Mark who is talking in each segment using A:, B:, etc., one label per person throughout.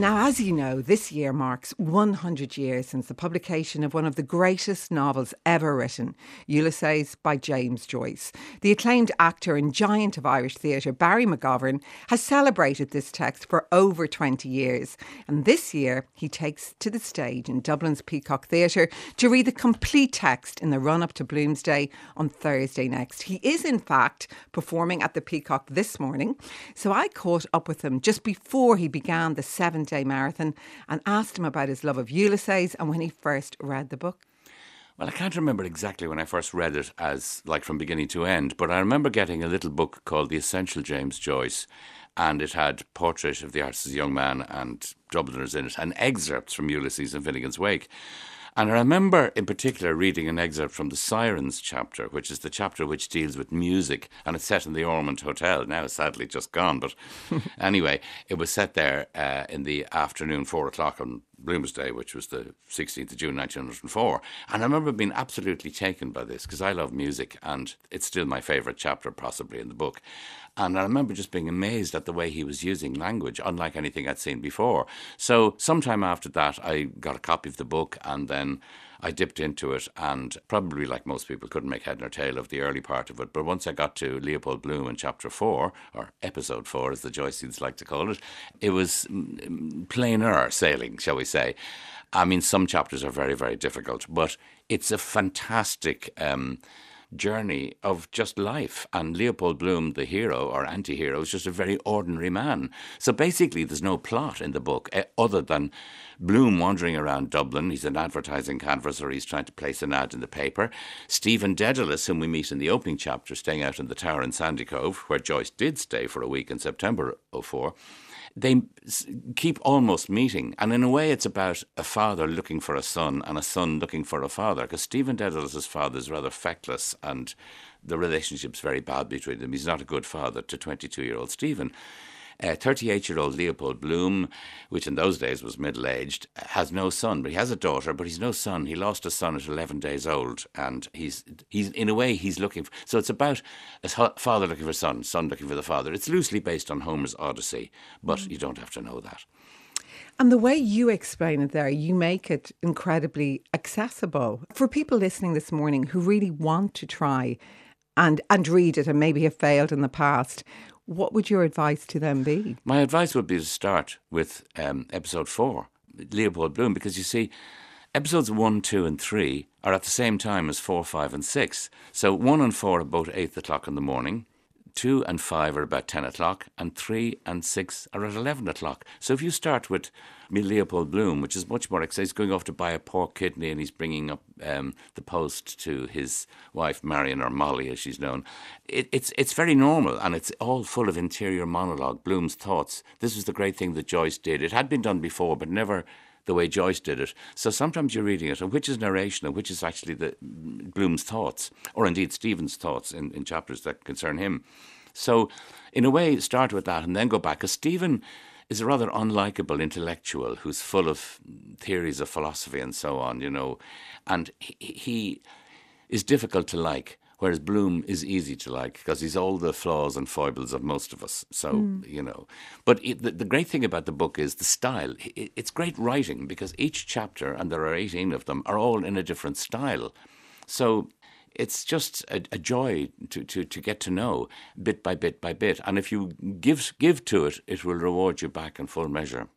A: Now, as you know, this year marks 100 years since the publication of one of the greatest novels ever written, Ulysses by James Joyce. The acclaimed actor and giant of Irish theatre, Barry McGovern, has celebrated this text for over 20 years. And this year, he takes to the stage in Dublin's Peacock Theatre to read the complete text in the run up to Bloomsday on Thursday next. He is, in fact, performing at the Peacock this morning. So I caught up with him just before he began the seven day marathon and asked him about his love of Ulysses and when he first read the book.
B: Well, I can't remember exactly when I first read it as like from beginning to end, but I remember getting a little book called The Essential James Joyce, and it had portrait of the artist as a young man and Dubliners in it, and excerpts from Ulysses and Finnegan's Wake. And I remember in particular reading an excerpt from the Sirens chapter, which is the chapter which deals with music, and it's set in the Ormond Hotel, now sadly just gone. But anyway, it was set there uh, in the afternoon, four o'clock on Bloomsday, which was the 16th of June 1904. And I remember being absolutely taken by this because I love music and it's still my favourite chapter, possibly, in the book. And I remember just being amazed at the way he was using language, unlike anything I'd seen before. So, sometime after that, I got a copy of the book and then I dipped into it and probably, like most people, couldn't make head nor tail of the early part of it. But once I got to Leopold Bloom in chapter four, or episode four, as the Joyceans like to call it, it was plainer sailing, shall we say. I mean, some chapters are very, very difficult, but it's a fantastic. Um, journey of just life. And Leopold Bloom, the hero or anti hero, is just a very ordinary man. So basically, there's no plot in the book uh, other than Bloom wandering around Dublin. He's an advertising canvasser. He's trying to place an ad in the paper. Stephen Dedalus, whom we meet in the opening chapter, staying out in the tower in Sandycove, where Joyce did stay for a week in September 04 they keep almost meeting. And in a way, it's about a father looking for a son and a son looking for a father. Because Stephen Dedalus' father is rather feckless and the relationship's very bad between them. He's not a good father to 22 year old Stephen. 38 year old Leopold Bloom, which in those days was middle aged, has no son, but he has a daughter, but he's no son. He lost a son at 11 days old, and he's, he's in a way, he's looking for. So it's about a father looking for a son, son looking for the father. It's loosely based on Homer's Odyssey, but mm. you don't have to know that.
A: And the way you explain it there, you make it incredibly accessible for people listening this morning who really want to try and and read it and maybe have failed in the past. What would your advice to them be?
B: My advice would be to start with um, episode four, Leopold Bloom, because you see, episodes one, two, and three are at the same time as four, five, and six. So one and four are about eight o'clock in the morning two and five are about 10 o'clock, and three and six are at 11 o'clock. So if you start with me, Leopold Bloom, which is much more exciting, he's going off to buy a pork kidney and he's bringing up um, the post to his wife, Marion, or Molly, as she's known. It, it's, it's very normal and it's all full of interior monologue, Bloom's thoughts. This was the great thing that Joyce did. It had been done before, but never the way Joyce did it. So sometimes you're reading it, and which is narration and which is actually the Bloom's thoughts, or indeed Stephen's thoughts in, in chapters that concern him. So, in a way, start with that and then go back. Because Stephen is a rather unlikable intellectual who's full of theories of philosophy and so on, you know, and he, he is difficult to like whereas Bloom is easy to like because he's all the flaws and foibles of most of us. So mm. you know, but it, the, the, great thing about the book is the style. It, it's great writing because each chapter, and there are eighteen of them, are all in a different style. So it's just a, a, joy to, to, to get to know bit by bit by bit. And if you give give to it, it will reward you back in full measure.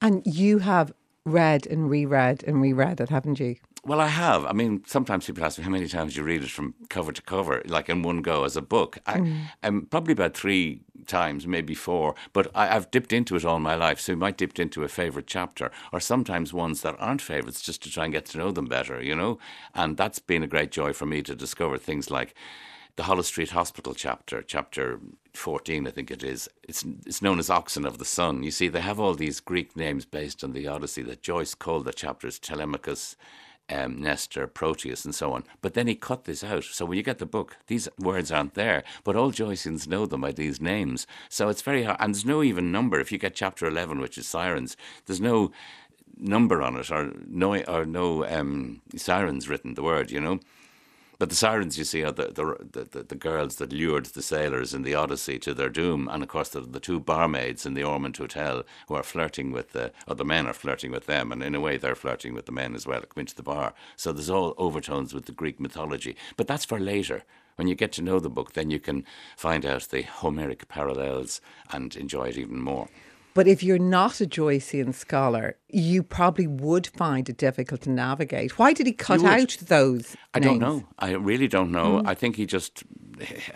A: And you have read and reread and reread it, haven't you?
B: Well, I have. I mean, sometimes people ask me how many times you read it from cover to cover, like in one go as a book. I, mm. I'm probably about three times, maybe four, but I, have dipped into it all my life. So you might dip into a favourite chapter, or sometimes ones that aren't favourites, just to try and get to know them better, you know? And that's been a great joy for me to discover things like the Holles Street Hospital chapter, chapter 14, I think it is. It's, it's known as Oxen of the Sun. You see, they have all these Greek names based on the Odyssey that Joyce called the chapters Telemachus um, Nestor, Proteus, and so on. But then he cut this out. So when you get the book, these words aren't there, but all Joyceans know them by these names. So it's very hard. And there's no even number. If you get chapter 11, which is Sirens, there's no number on it or no, or no um, sirens written, the word, you know. But the sirens, you see, are the, the, the, the, girls that lured the sailors in the Odyssey to their doom. And of course, the, the two barmaids in the Ormond Hotel who are flirting with the, or the men are flirting with them. And in a way, they're flirting with the men as well, come into the bar. So there's all overtones with the Greek mythology. But that's for later. When you get to know the book, then you can find out the Homeric parallels and enjoy it even more.
A: But if you're not a Joycean scholar, you probably would find it difficult to navigate. Why did he cut out those?
B: I
A: names?
B: don't know. I really don't know. Mm. I think he just,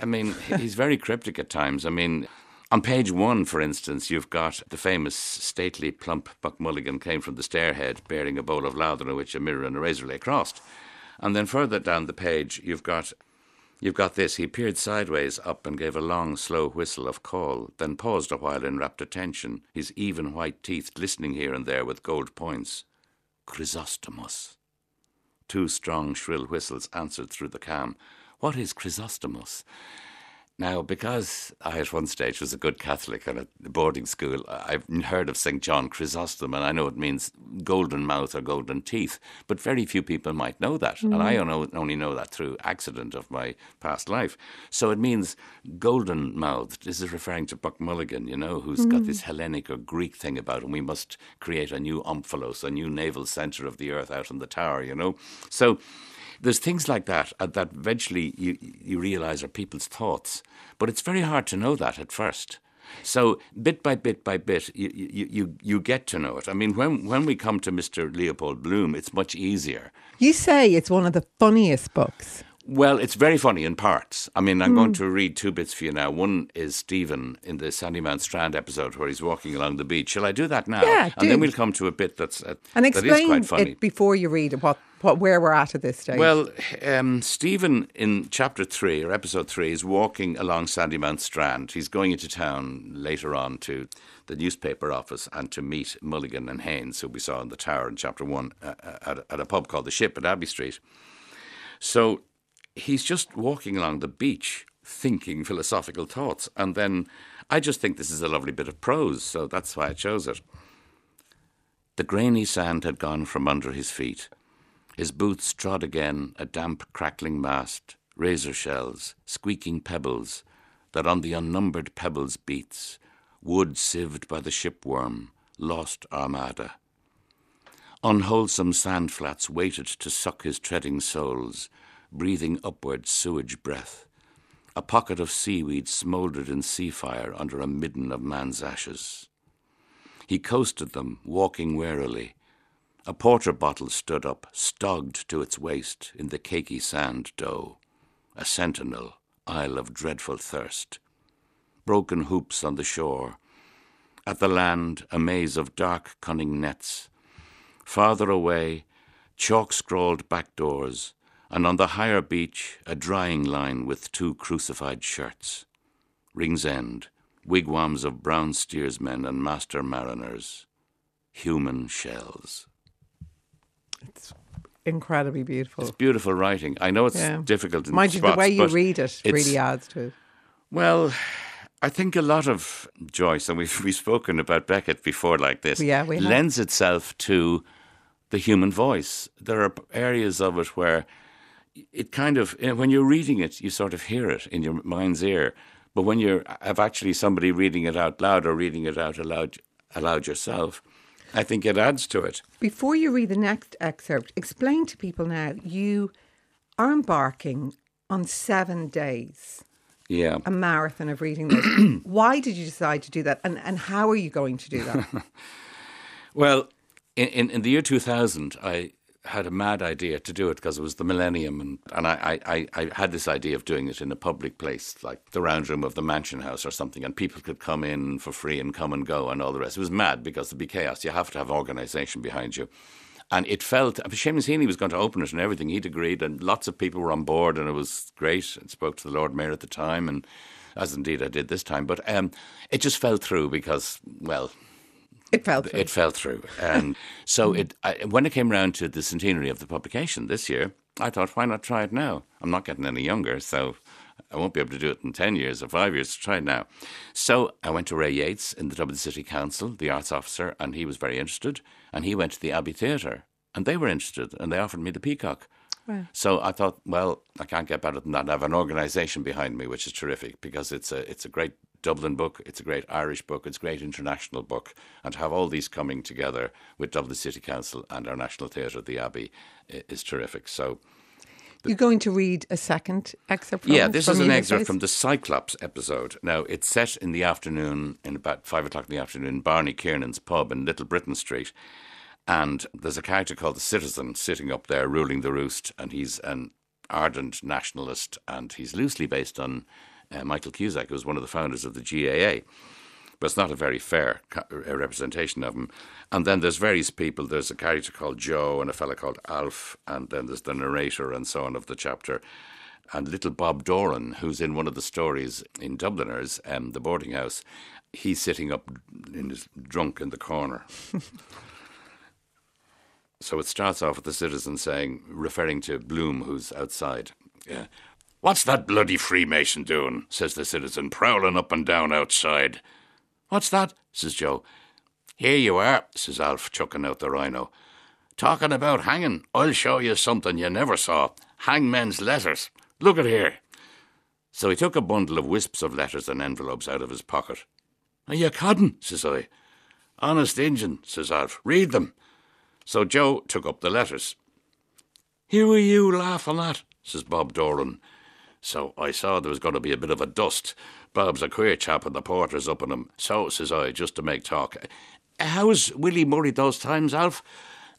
B: I mean, he's very cryptic at times. I mean, on page one, for instance, you've got the famous stately, plump Buck Mulligan came from the stairhead bearing a bowl of lather in which a mirror and a razor lay crossed. And then further down the page, you've got You've got this. He peered sideways up and gave a long, slow whistle of call, then paused a while in rapt attention, his even white teeth glistening here and there with gold points. Chrysostomus. Two strong, shrill whistles answered through the calm. What is Chrysostomus? Now, because I at one stage was a good Catholic and at boarding school, I've heard of St. John Chrysostom, and I know it means golden mouth or golden teeth, but very few people might know that. Mm. And I mm. only know that through accident of my past life. So it means golden mouthed. This is referring to Buck Mulligan, you know, who's mm. got this Hellenic or Greek thing about him. We must create a new Omphalos, a new navel centre of the earth out in the tower, you know. So there's things like that uh, that eventually you, you realize are people's thoughts, but it's very hard to know that at first. So bit by bit by bit, you, you, you, you get to know it. I mean, when, when we come to Mr. Leopold Bloom, it's much easier.
A: You say it's one of the funniest books.
B: Well, it's very funny in parts. I mean, I'm mm. going to read two bits for you now. One is Stephen in the Sandymount Strand episode where he's walking along the beach. Shall I do that now?
A: Yeah,
B: And then we'll come to a bit that's uh,
A: and explain
B: that is quite funny.
A: it before you read it. What what where we're at at this stage?
B: Well, um, Stephen in chapter three or episode three is walking along Sandymount Strand. He's going into town later on to the newspaper office and to meet Mulligan and Haines, who we saw in the tower in chapter one uh, uh at, at a pub called the Ship at Abbey Street. So he's just walking along the beach thinking philosophical thoughts. And then I just think this is a lovely bit of prose, so that's why I chose it. The grainy sand had gone from under his feet. His boots trod again a damp, crackling mast, razor shells, squeaking pebbles, that on the unnumbered pebbles beats, wood sieved by the shipworm, lost armada. Unwholesome sand flats waited to suck his treading soles, breathing upward sewage breath. A pocket of seaweed smouldered in sea fire under a midden of man's ashes. He coasted them, walking warily. A porter bottle stood up, stogged to its waist in the cakey sand dough. A sentinel, isle of dreadful thirst. Broken hoops on the shore. At the land, a maze of dark, cunning nets. Farther away, chalk scrawled back doors, and on the higher beach a drying line with two crucified shirts. Ringsend, wigwams of brown steersmen and master mariners, human shells.
A: It's incredibly beautiful.
B: It's beautiful writing. I know it's yeah. difficult in
A: Mind
B: you,
A: the way you read it really adds to it.
B: Well, I think a lot of Joyce, and we've, we've spoken about Beckett before like this,
A: yeah, we
B: lends itself to the human voice. There are areas of it where it kind of when you're reading it, you sort of hear it in your mind's ear. But when you have actually somebody reading it out loud or reading it out aloud, aloud yourself, I think it adds to it.
A: Before you read the next excerpt, explain to people now you are embarking on seven days.
B: Yeah.
A: A marathon of reading this. Why did you decide to do that? And, and how are you going to do that?
B: well, in, in, in the year 2000, I had a mad idea to do it because it was the millennium, and, and I, I, I had this idea of doing it in a public place, like the round room of the mansion house or something, and people could come in for free and come and go and all the rest. It was mad because there'd be chaos. You have to have organisation behind you. And it felt, Seamus Heaney was going to open it and everything. He'd agreed, and lots of people were on board, and it was great. And spoke to the Lord Mayor at the time, and as indeed I did this time. But um, it just fell through because, well,
A: it fell through.
B: It fell through. And so mm. it, I, when it came around to the centenary of the publication this year, I thought, why not try it now? I'm not getting any younger, so I won't be able to do it in 10 years or five years. Try it now. So I went to Ray Yeates in the Dublin City Council, the arts officer, and he was very interested. And he went to the Abbey Theatre, and they were interested, and they offered me the Peacock.
A: Wow.
B: So I thought, well, I can't get better than that. I have an organisation behind me, which is terrific because it's a it's a great Dublin book, it's a great Irish book, it's a great international book, and to have all these coming together with Dublin City Council and our National Theatre, the Abbey, is terrific. So.
A: You're going to read a second excerpt from
B: Yeah, this
A: from
B: is an excerpt from the Cyclops episode. Now, it's set in the afternoon, in about five o'clock in the afternoon, in Barney Kiernan's pub in Little Britain Street. And there's a character called the Citizen sitting up there ruling the roost, and he's an ardent nationalist, and he's loosely based on uh, Michael Cusack, who was one of the founders of the GAA. But it's not a very fair co- uh, representation of him. And then there's various people. There's a character called Joe and a fellow called Alf, and then there's the narrator and so on of the chapter. And little Bob Doran, who's in one of the stories in Dubliners, um, the boarding house, he's sitting up in his drunk in the corner. So it starts off with the citizen saying, referring to Bloom, who's outside. Yeah. What's that bloody Freemason doing? says the citizen, prowling up and down outside. What's that? says Joe. Here you are, says Alf, chucking out the rhino. Talking about hanging, I'll show you something you never saw. Hangmen's letters. Look at here. So he took a bundle of wisps of letters and envelopes out of his pocket. Are you codding? says I. Honest Injun, says Alf. Read them. So Joe took up the letters. Who are you laughing at? says Bob Doran. So I saw there was going to be a bit of a dust. Bob's a queer chap and the porter's up on him. So, says I, just to make talk. How's Willie Murray those times, Alf?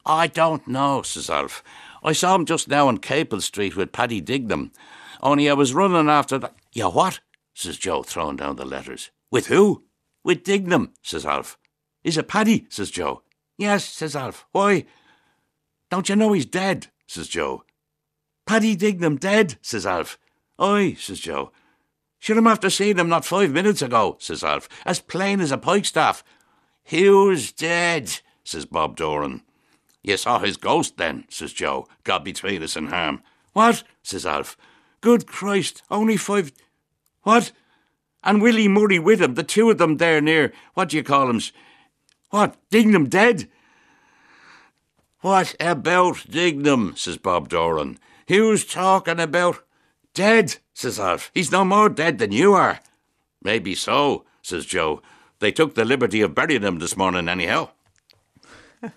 B: I don't know, says Alf. I saw him just now on Capel Street with Paddy Dignam. Only I was running after that. Yeah, what? says Joe, throwing down the letters. With who? With Dignam, says Alf. Is it Paddy? says Joe. Yes, says Alf. Why? Don't you know he's dead? says Joe. Paddy Dignam dead? says Alf. Aye, says Joe. Should him after seeing him not five minutes ago, says Alf, as plain as a pikestaff. Who's dead, says Bob Doran. You saw his ghost then, says Joe. God between us and harm. What? says Alf. Good Christ, only five. What? And Willie Murray with him, the two of them there near, what do you call 'ems? What, Dignam dead? What about Dignam? says Bob Doran. Who's talking about? Dead, says Alf. He's no more dead than you are. Maybe so, says Joe. They took the liberty of burying him this morning, anyhow.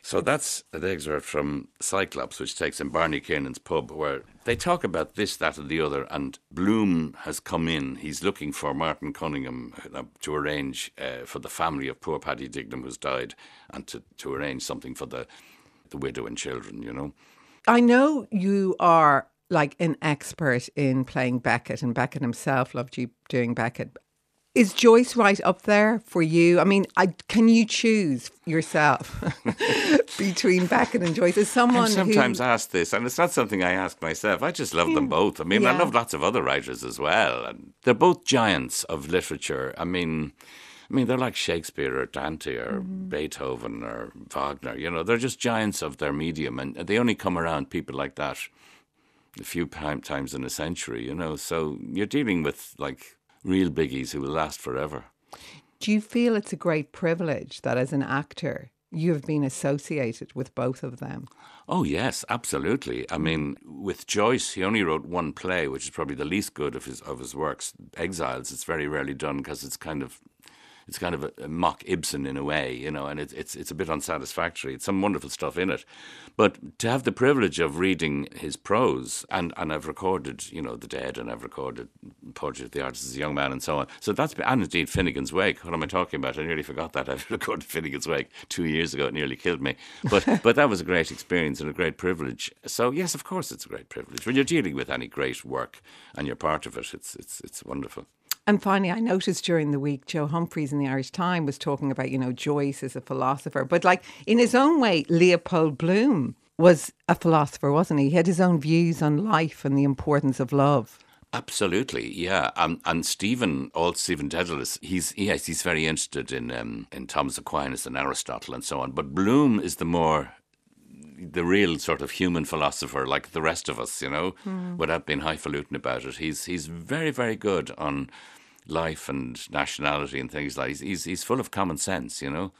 B: so that's an excerpt from Cyclops, which takes in Barney Kiernan's pub, where they talk about this, that, and the other. And Bloom has come in. He's looking for Martin Cunningham uh, to arrange uh, for the family of poor Paddy Dignam, who's died, and to, to arrange something for the, the widow and children, you know.
A: I know you are like an expert in playing Beckett, and Beckett himself loved you doing Beckett. Is Joyce right up there for you? I mean, I, can you choose yourself between Beckett and Joyce? As someone
B: I'm sometimes
A: who,
B: asked this, and it's not something I ask myself. I just love them hmm. both. I mean, I love lots of other writers as well, and they're both giants of literature. I mean, I mean, they're like Shakespeare or Dante or mm-hmm. Beethoven or Wagner. You know, they're just giants of their medium, and they only come around people like that a few times in a century. You know, so you're dealing with like real biggies who will last forever.
A: do you feel it's a great privilege that as an actor you have been associated with both of them?
B: Oh yes, absolutely. I mean, with Joyce, he only wrote one play, which is probably the least good of his of his works. Exiles. It's very rarely done because it's kind of it's kind of a, a mock Ibsen in a way, you know, and it's it's it's a bit unsatisfactory. It's some wonderful stuff in it, but to have the privilege of reading his prose, and and I've recorded, you know, The Dead, and I've recorded Portrait of the Artist as a Young Man, and so on. So that's and indeed Finnegan's Wake. What am I talking about? I nearly forgot that I've recorded Finnegan's Wake two years ago. It nearly killed me, but but that was a great experience and a great privilege. So yes, of course, it's a great privilege when you're dealing with any great work and you're part of it. It's it's it's wonderful.
A: And finally, I noticed during the week, Joe Humphreys in the Irish Times was talking about, you know, Joyce as a philosopher. But like in his own way, Leopold Bloom was a philosopher, wasn't he? He had his own views on life and the importance of love.
B: Absolutely, yeah. Um, and Stephen, old Stephen Dedalus, he's yes, he's very interested in um, in Thomas Aquinas and Aristotle and so on. But Bloom is the more the real sort of human philosopher, like the rest of us, you know, without being highfalutin about it. He's he's very very good on life and nationality and things like. He's he's, he's full of common sense, you know.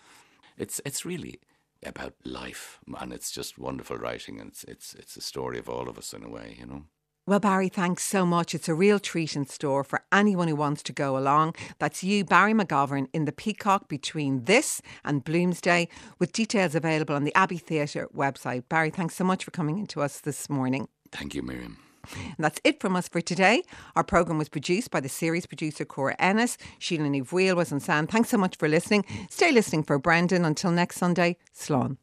B: It's it's really about life, and it's just wonderful writing, and it's it's it's a story of all of us in a way, you know.
A: Well, Barry, thanks so much. It's a real treat in store for anyone who wants to go along. That's you, Barry McGovern, in the Peacock between this and Bloomsday, with details available on the Abbey Theatre website. Barry, thanks so much for coming into us this morning.
B: Thank you, Miriam.
A: And that's it from us for today. Our programme was produced by the series producer Cora Ennis. Sheila Wheel was on sound. Thanks so much for listening. Stay listening for Brendan. Until next Sunday, Slán.